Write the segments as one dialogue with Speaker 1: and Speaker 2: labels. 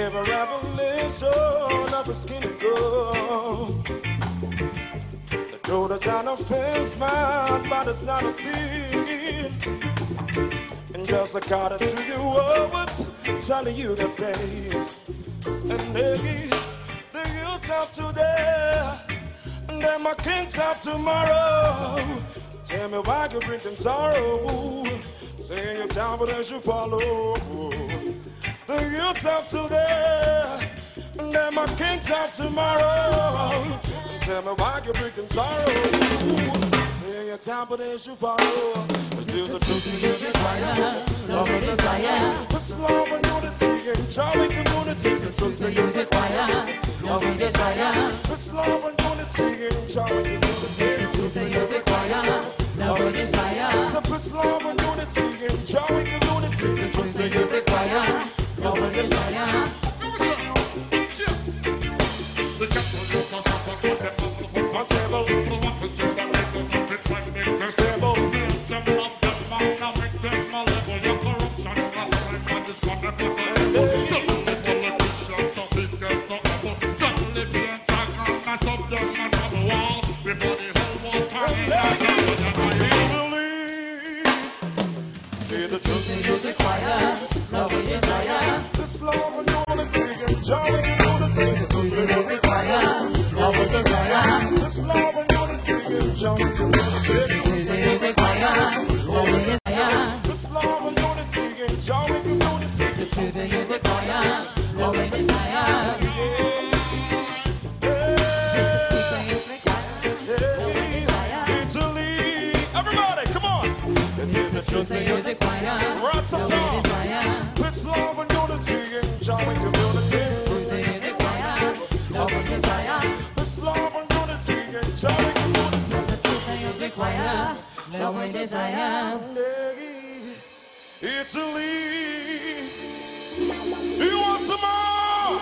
Speaker 1: A revelation of a skinny girl. The door that's on a face, man, but it's not a sin. And just according to your works, surely you get paid. And maybe the youths of today, and then my kings of tomorrow. Tell me why you bring them sorrow. Say your time, but as you follow. The youths of today, and then my kings of tomorrow. Tell me why you bring them sorrow. Say your time, but as you follow. Still the truth you require, love and desire. This love and unity and joy and community. The truth that you require, love and desire. This love and unity and joy and community. The truth that you require, love and desire. Peace, love and unity and joy and community. The truth that you require, love and desire. Love and desire. Italy. You want some more?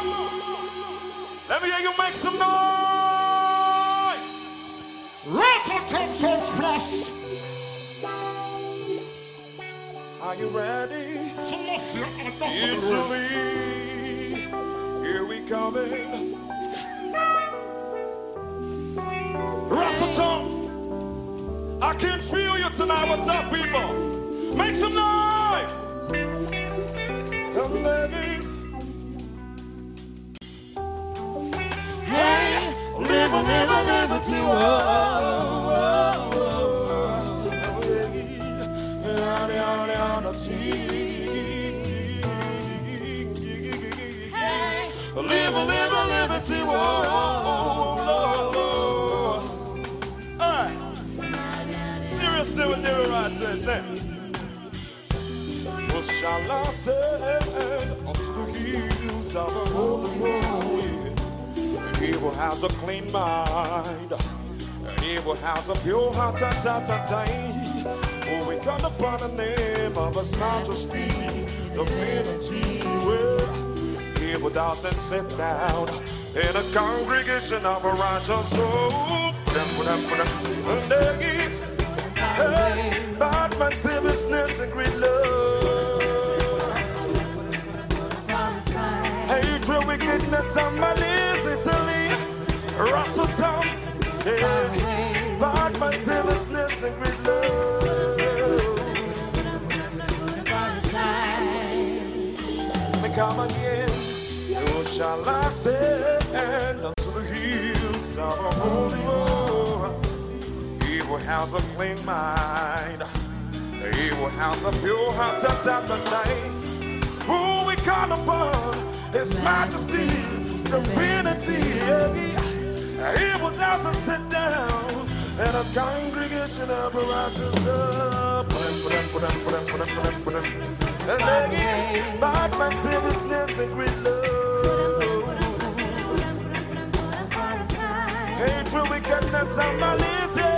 Speaker 1: Let me hear you make some noise.
Speaker 2: Rototom Sunsplash.
Speaker 1: Are you ready?
Speaker 2: Selassie and the Holy
Speaker 1: Italy. Here we coming. Rototom. I can feel you tonight. What's up, people? Make some noise. I'm begging. Hey, live a live liberty. Out, out of tea. Live a live liberty. Whoa, Seriously, what they were right. What shall say unto the hills of the holy? He who has a clean mind, who has a pure heart, ta ta ta. Oh, we come upon the name of His Majesty, divinity. Well, who doesn't sit down in a congregation of a righteous soul. And man, seriousness and great love. Hatred, wickedness, and malice, Italy, Rototom. Bad man, seriousness and great love. Me come again, so shall I ascend unto the hills of a holy will have a clean mind. He will have a pure heart. Ta, ta, ta. Who we call upon His Majesty, divinity. He will doesn't sit down in a congregation of righteous. And bad man, seriousness, and great love. Hatred, wickedness, and malice.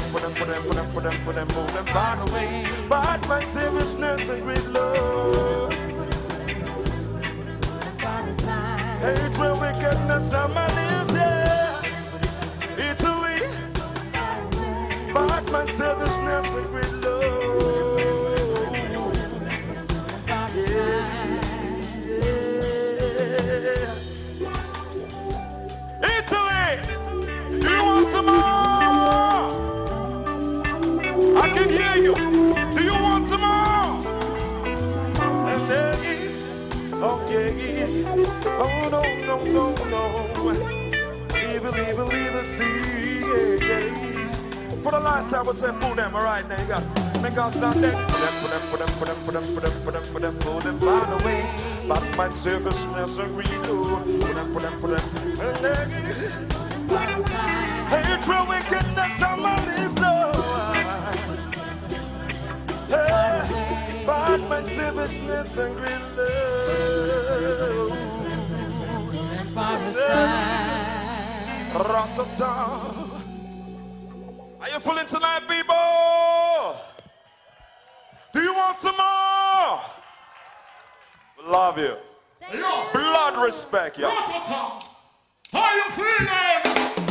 Speaker 1: them, put them, put them, put them, put them, put them, move them far away. But my selfishness and great love. Hatred, wickedness, and malice, no no it leave it see, yeah yeah. The last time I said pull them, alright now you got make us something. Put them, put them, put them, put them, put them, put them, put them, put them, pull them find a way. But my service smells so real. Put them, put them, put them, and then. Hatred, wickedness, and malice, no. Hey, but my selfishness and great love. Ratata. Are you feeling tonight, people? Do you want some more? Love you.
Speaker 2: Yo,
Speaker 1: Blood respect, yo.
Speaker 2: Rototom, how you feeling?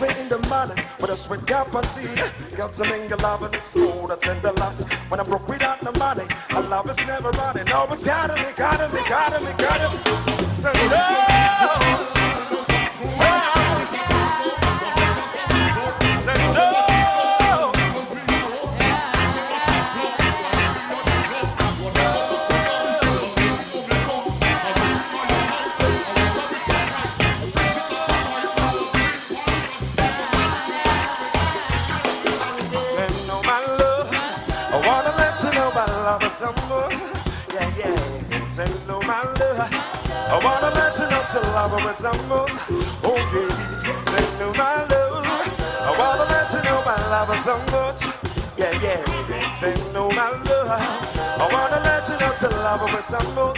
Speaker 1: Me in the morning with a sweet cup of tea. Got to mingle love and it's smooth, a tender loss. When I'm broke without the money, our love is never running. No, it's gotta be, gotta be, gotta be, gotta be. To love her with more. Oh, okay. Send no my love. I wanna let you know my love is so much. Yeah, yeah. Send no my love. I wanna let you know to love her with more.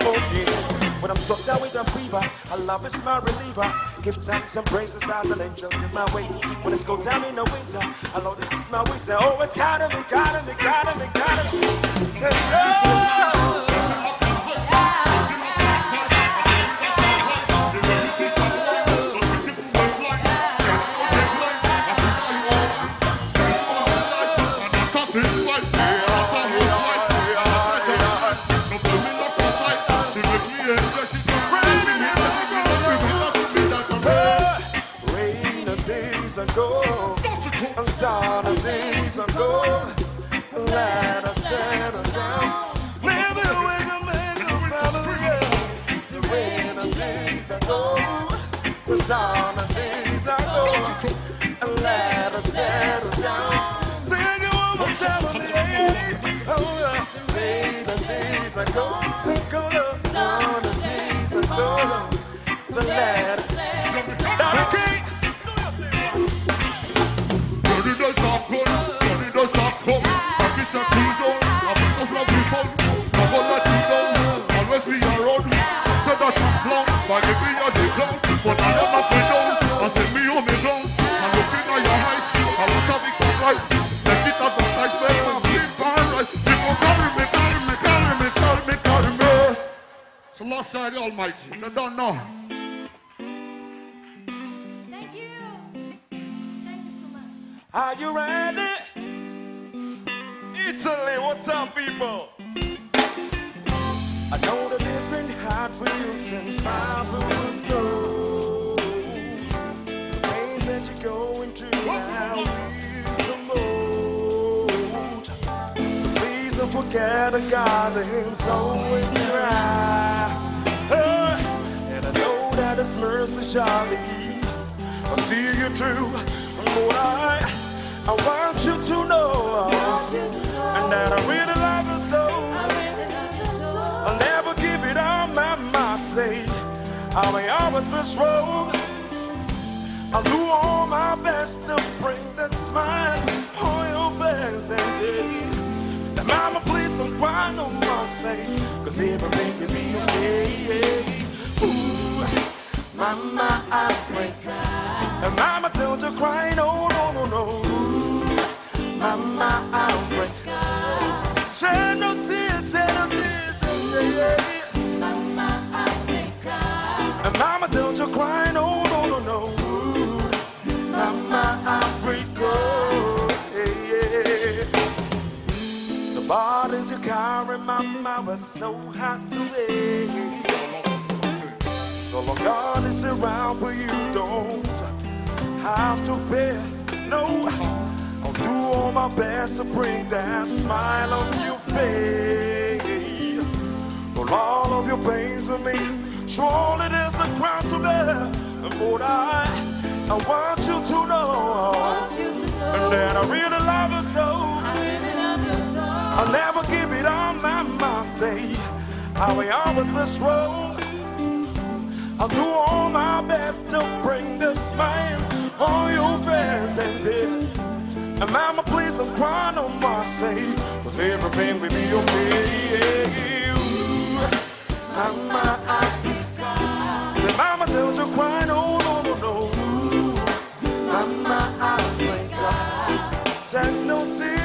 Speaker 1: Oh, okay. When I'm struck down with a fever, I love is my reliever. Give thanks and praises as an angel in my way. When it's go down in the winter, I know that it's my winter. Oh, it's gotta be, gotta be, gotta be, gotta be. Oh! ago, on Saturdays ago, glad I settled down. Maybe we can. The way the days ago, to Saturdays ago, glad I down. Sing it one more time on the. Oh, the way the days ago, go to Saturdays ago, to let
Speaker 2: But if we are the clowns, but I am up and down, and send me home and down, and looking at your eyes, I want to be surprised. Let it up and like well, and keep on right. People carry me, carry me, carry me, carry me, carry me. So Lord God Almighty, they don't know.
Speaker 3: Thank you. Thank you so much.
Speaker 1: Are you ready? Italy, what's up, people? I know that it's been hard for you since my blues. The pains that you're going through now is the most. So please don't forget a God is always right. And I know that His mercy shall lead. I'll see you through. Lord, I, I want you to know,
Speaker 3: Want you to know
Speaker 1: and that I really love say. I may always be strong. I'll do all my best to bring the smile on your face and say, that Mama, please don't cry no more, say, cause everything will be okay. Ooh, Mama, I Africa. And Mama, don't you cry, no, no, no, no. Ooh, Mama, Africa. So hard to bear. So long God is around for you, don't have to fear. No, I'll do all my best to bring that smile on your face. For all of your pains with me, surely there's a crown to bear. And Lord, I, I want you to know
Speaker 3: Want you to
Speaker 1: and
Speaker 3: know
Speaker 1: that I really love you so. I'll never give it all my my say. I will always be strong. I'll do all my best to bring the smile on your face and say, and mama, please don't cry no more, say, cause everything will be okay. Ooh, Mama Africa. Say, mama, don't you cry, no, no, no, no. Mama Africa. Shed no tears,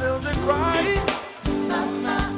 Speaker 3: mama,
Speaker 1: don't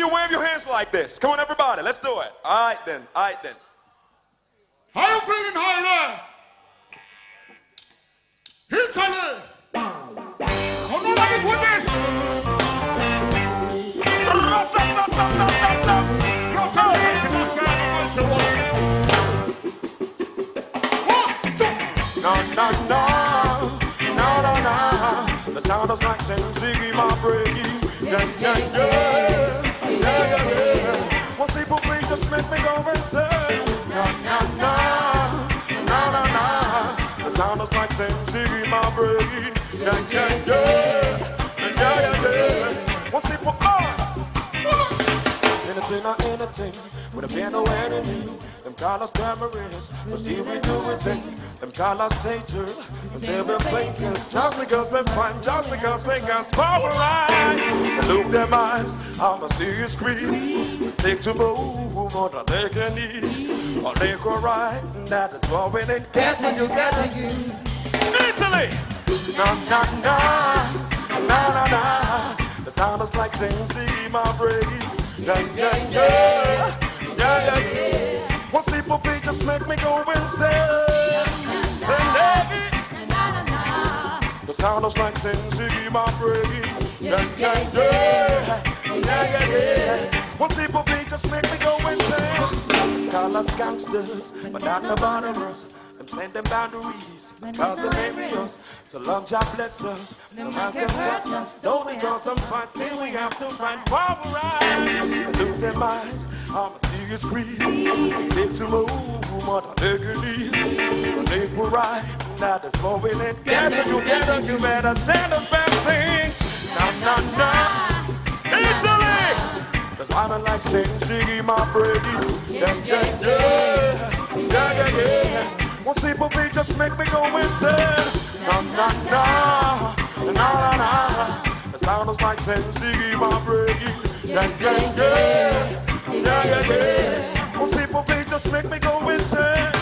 Speaker 1: you wave your hands like this. Come on, everybody. Let's do it. All right, then. All right, then.
Speaker 2: How you feeling, Haile? Italy!
Speaker 1: Insane. No, no, no, no, no. The sound is like saying Ziggy, my breaky. Yeah, yeah, yeah, yeah, yeah, yeah. Once people, oh. Anything or with a band or enemy. Them us terrorists, but still we do it thing. Them call us Satan, and say we're fakers. Just because we're fine, just because we got small right. Look them eyes, I'ma see you scream. Take to move more than they can eat. or A liquor right, and that is what we need. Cancer you get you. Italy. Na na na, na na na. The sound is like sing, see my brain. Yeah, yeah, yeah, yeah, yeah. One simple beat just make me go insane. The sound is like sing, see my brain. Yeah, yeah, yeah, yeah, yeah, yeah. One simple just make me go insane. Call us gangsters, but not the bottomers. Them send them boundaries, cause they marry us. So long job bless us, no man can bless us. Though we got some fight, still we have to fight for right. Look their minds, I'm a serious creed. Big to move, what a dignity. They were right, now that's what we need. Get together, you better stand up and sing. Na na na, That's why like sing, singing my brady. Yeah, yeah, yeah, yeah, yeah, yeah. One simple beat just make me go insane. Na na na, na na na. The sound is like sing, singing my brady. Yeah, yeah, yeah, yeah, yeah, yeah. One simple beat just make me go insane.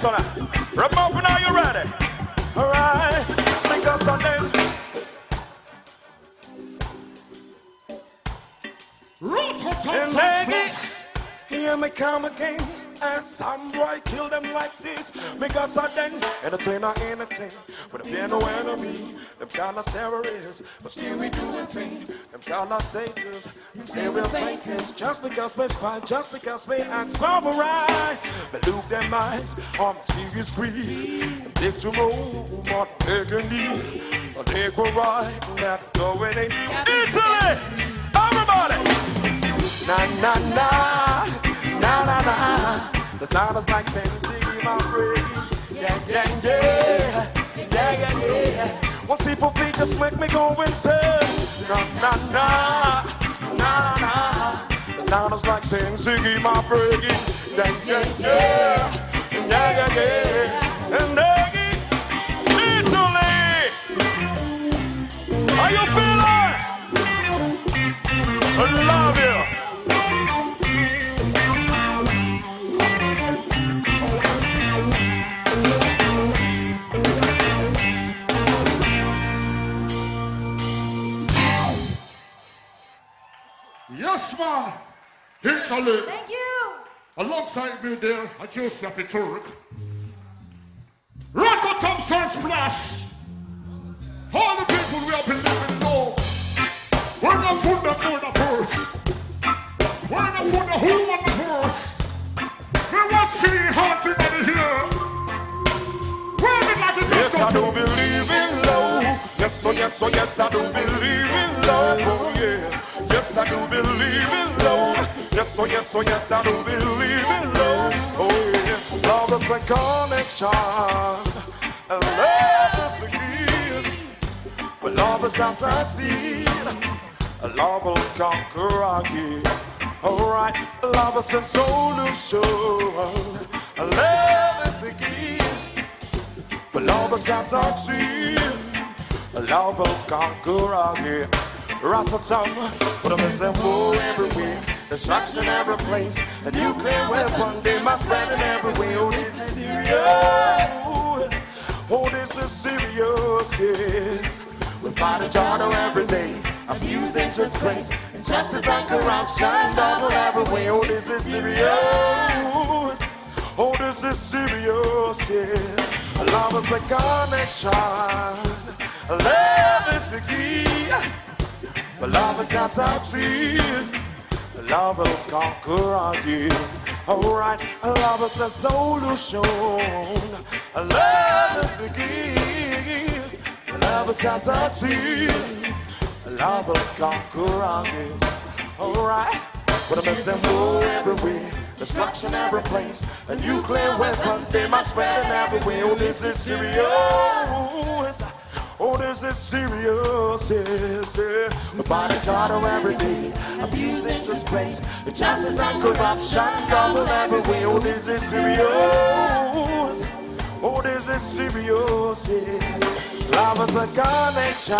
Speaker 1: Son? And are you ready? Alright, because of them. And Naggy, hear me come again. And some boy kill them like this because I then entertain or entertain. But if there no enemy, them us terrorists, but still we do doing thing. Them us satyrs, them say we're fakers. Just because we fight, just because we act for right. But look them eyes on the serious greed. Them dick to move, more take a knee. But take a right, that's all it ain't. Italy! Everybody! Na na na, na na na. The sound is like sensing my brain. Yeah, yeah, yeah, yeah, yeah, yeah. One simple beat just make me go insane. Na na na, na na. The sound is like sensing my brain. Yeah, yeah, yeah, yeah, yeah, yeah. And Aggie, Italy. How you feeling? I love you.
Speaker 2: Yes, man. Italy.
Speaker 3: Thank you.
Speaker 2: Alongside me there, I Joseph Turk. Rototom Sunsplash. All the people we have been living low. We're not put them on the purse. We're not put the who on the purse. We want to see how everybody here. We're the like the
Speaker 1: Yes, I do believe in love. Yes, oh yes, oh yes, I do believe in love. Oh yeah. Yes, I do believe in love. Yes, oh yes, oh yes, I do believe in love. Oh yeah. Love is a connection. And love is a gift. But love is a succeed. Love will conquer our gifts. Alright, love is a solution. Love is a gift. But love is a succeed. Love will conquer our gift. Ratatam, but I'm missing war everywhere. Destruction every place. A nuclear weapon, they must spread in everywhere. Oh, this is serious. Oh, this is serious, yes. We fight each other every day. Abuse and just grace. Injustice and corruption double everywhere. Oh, this is serious. Oh, this is serious, yeah. Love is a connection. Love is the key. But love not succeed. Love will conquer our fears. Alright, love is a solution. Love is the key. Love not succeed. Love will conquer our fears. Alright, but I'm missing war everywhere. Destruction every place. A nuclear weapon, they must spread in everywhere. Oh, this is serious. Oh, this is serious, yes, yeah. We find each other every day, abusing just place. The chances of corruption double every way. Oh, this is serious. Oh, this is serious, yeah. Love is a connection.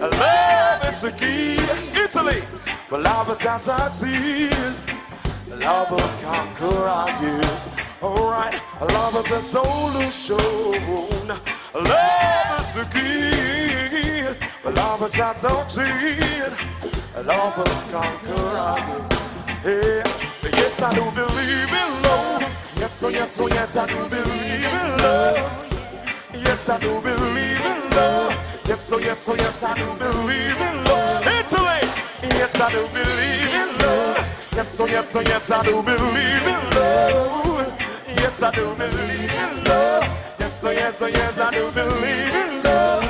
Speaker 1: Love is a key. Italy, but love is a succeed. Love will conquer our years. Alright, love is a solution. Love the key. Love is a succeed. Love will conquer. Yeah. Yes, I do believe in love. Yes, oh, yes, oh, yes, I do believe in love. Yes, I do believe in love. Yes, oh, yes, oh, yes, I do believe in love. Italy. Yes, I do believe in love. Yes, oh, yes, oh, yes, I do believe in love. Yes, I do believe in love. Yes, oh, yes, oh, yes, I do believe in love.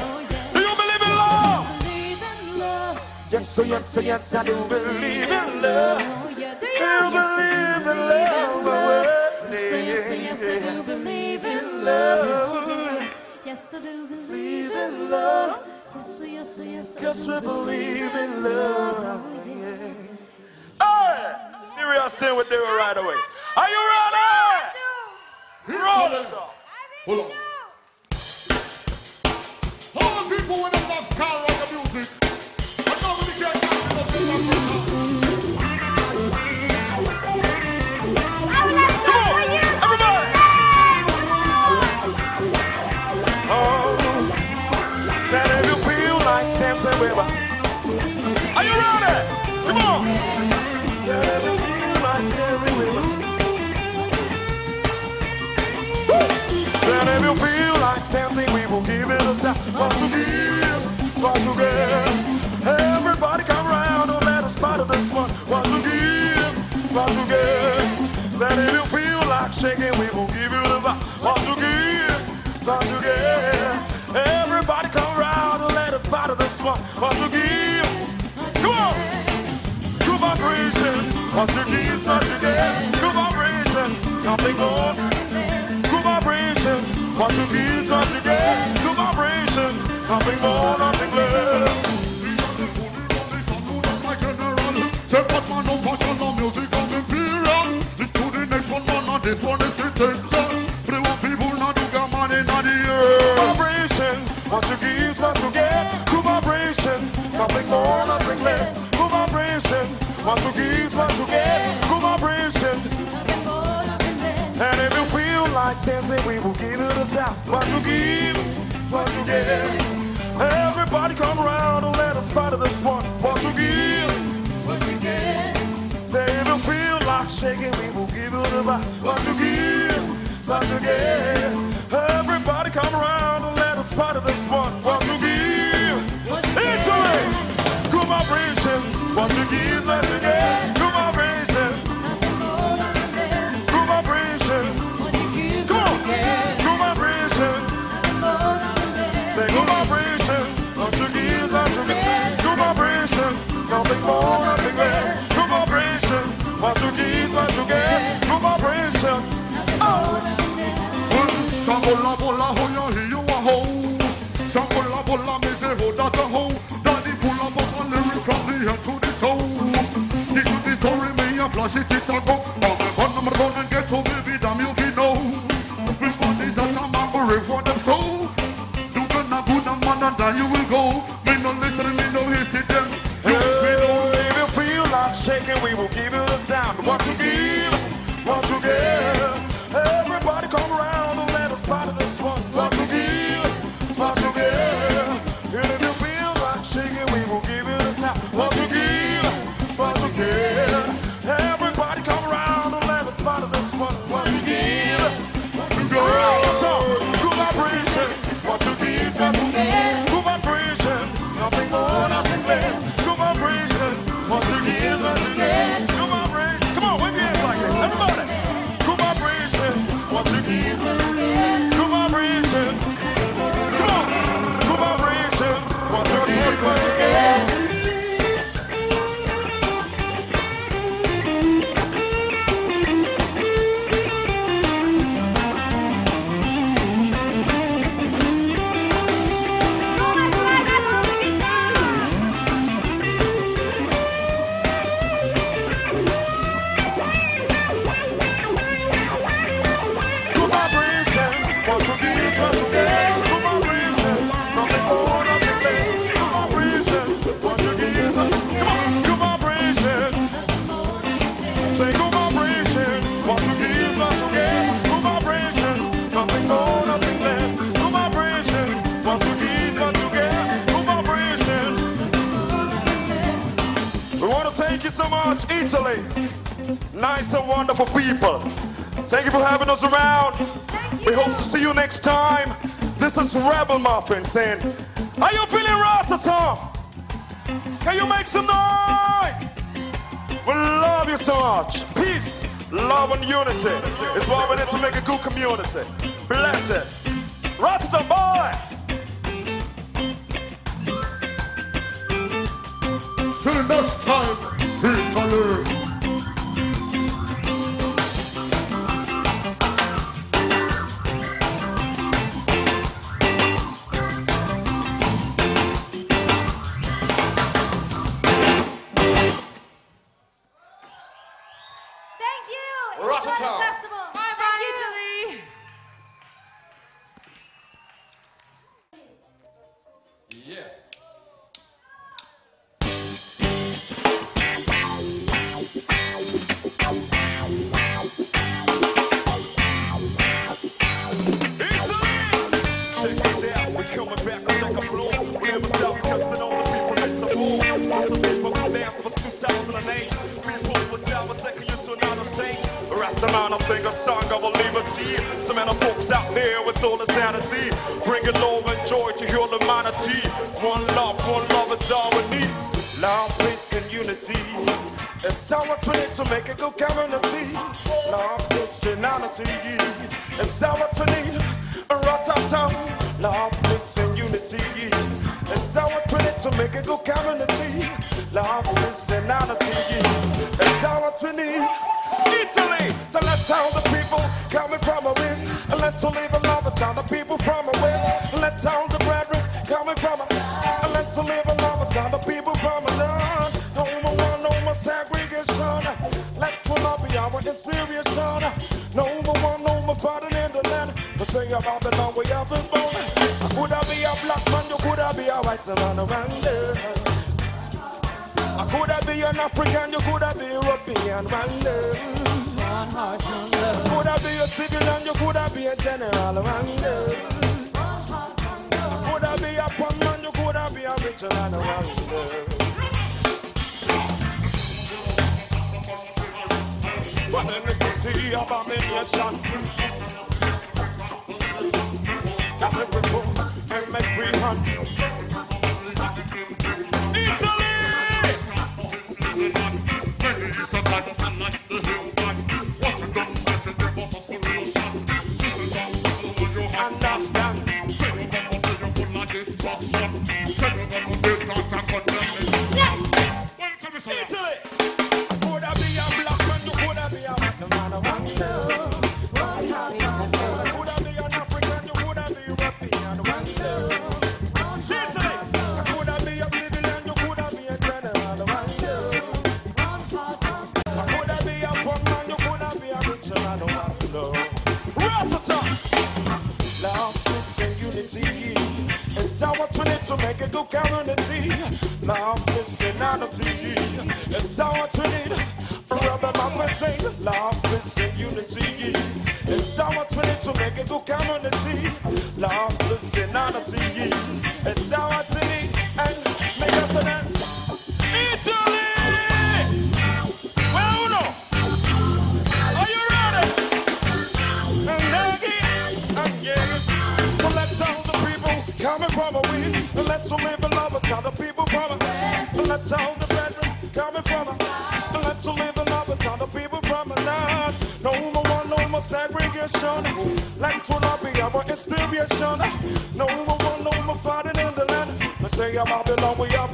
Speaker 1: Do you believe in love?
Speaker 3: Oh oh believe in love.
Speaker 1: Yes, oh, yes, oh, yes, I do believe in love.
Speaker 3: Oh. Do you
Speaker 1: believe in love?
Speaker 3: Yes, yes, yes, I do believe in
Speaker 1: love.
Speaker 3: Yes, I do believe in
Speaker 1: love.
Speaker 3: Yes, oh, yes, oh, yes,
Speaker 1: Cause we believe in love. Hey, serious thing we do it right away. Are you ready? Roll it up.
Speaker 2: Hold on. All the people when they love car rock music. I know we can't get to the
Speaker 1: Everybody. Oh, shot. What to give, what to give. Everybody come round and let us of this one. What to give, what to give. Said if you feel like shaking, we will give you the vibe. What to give, what to give. Everybody come round and let us of this one. What to give. Come on. Good vibration. What you give, what you get. Good vibration. Nothing more. What you give, what you get. Good vibration. Nothing more, nothing less.
Speaker 2: This the one, is. They want people not to get money in the air.
Speaker 1: vibration. What you give, what you get. Good vibration. Nothing more, nothing less. Good vibration. What you give, what you get. Good vibration.
Speaker 3: Nothing more, nothing less.
Speaker 1: And if you feel like dancing, we will give it a sound. What you give, what you get. Everybody come around and let us part of this one. What you give,
Speaker 3: What you get,
Speaker 1: say if you feel like shaking, we will give you the vibe. What you give, what you get. Everybody come around and let us part of this one. What you give, it's a good vibration. What you give, Good vibration,
Speaker 3: nothing more, nothing less.
Speaker 1: Good vibration,
Speaker 3: what you give, what you get.
Speaker 1: Vibration. Oh, What you give, what you get. You for having us around. We hope to see you next time. This is Rebel Muffin saying, Are you feeling Rototom? Can you make some noise? We love you so much. Peace, love, and unity is what we need to make a good community. Bless it. Rototom boy!
Speaker 2: Till next time, Italy.
Speaker 1: All the sanity. Bringing love and joy to humanity. One love, one love is all we need. Love, peace, and unity. It's we need to make a good community. Love, peace, and unity. It's we need. Rototom, love, peace, and unity. It's our trinity to make a good community. Love, peace, and unity. It's our trinity. Italy, so let's tell the people coming from a west. And let's live The land we have been born. Could I be a black man? You coulda be a white man there? I coulda be an African? You could I be European man there? Coulda be a civilian? You coulda be a general around there? Could I be a poor man? You coulda be a rich man there? But then the beauty of a nation Got the repose, Hermes 300.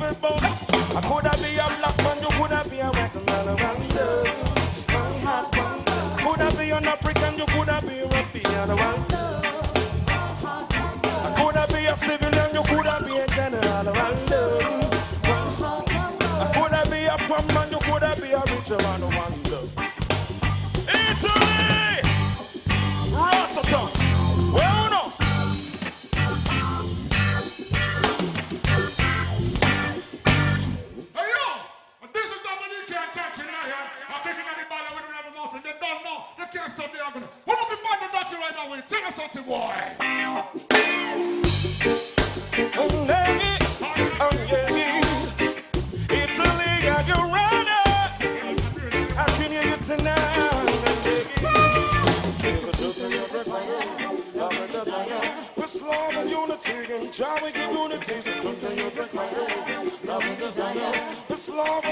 Speaker 1: Have been born. I could have be a black man, you could have be a white man. Could I be an African? You could have be European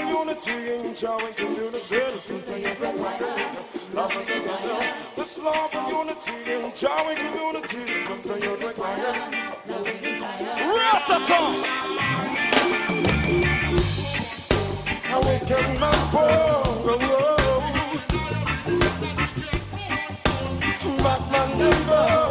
Speaker 1: unity and joy and unity, so come to your drink like love and desire. With love and unity and joy and unity, so come to your drink like Ratata! Awaken my phone, Batman never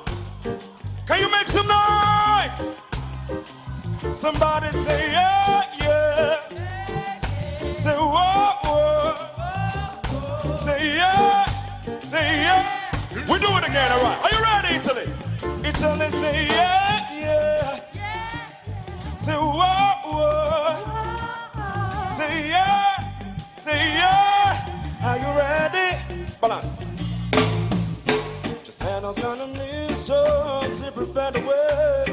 Speaker 1: Can you make some noise? Somebody say, yeah, yeah. Say, whoa, whoa. Say, yeah, say, yeah. We do it again, all right. Are you ready, Italy? Italy, say, yeah, yeah. Say, whoa, whoa. Say, yeah, say, yeah. Are you ready? Balance sounds kind of to find a way.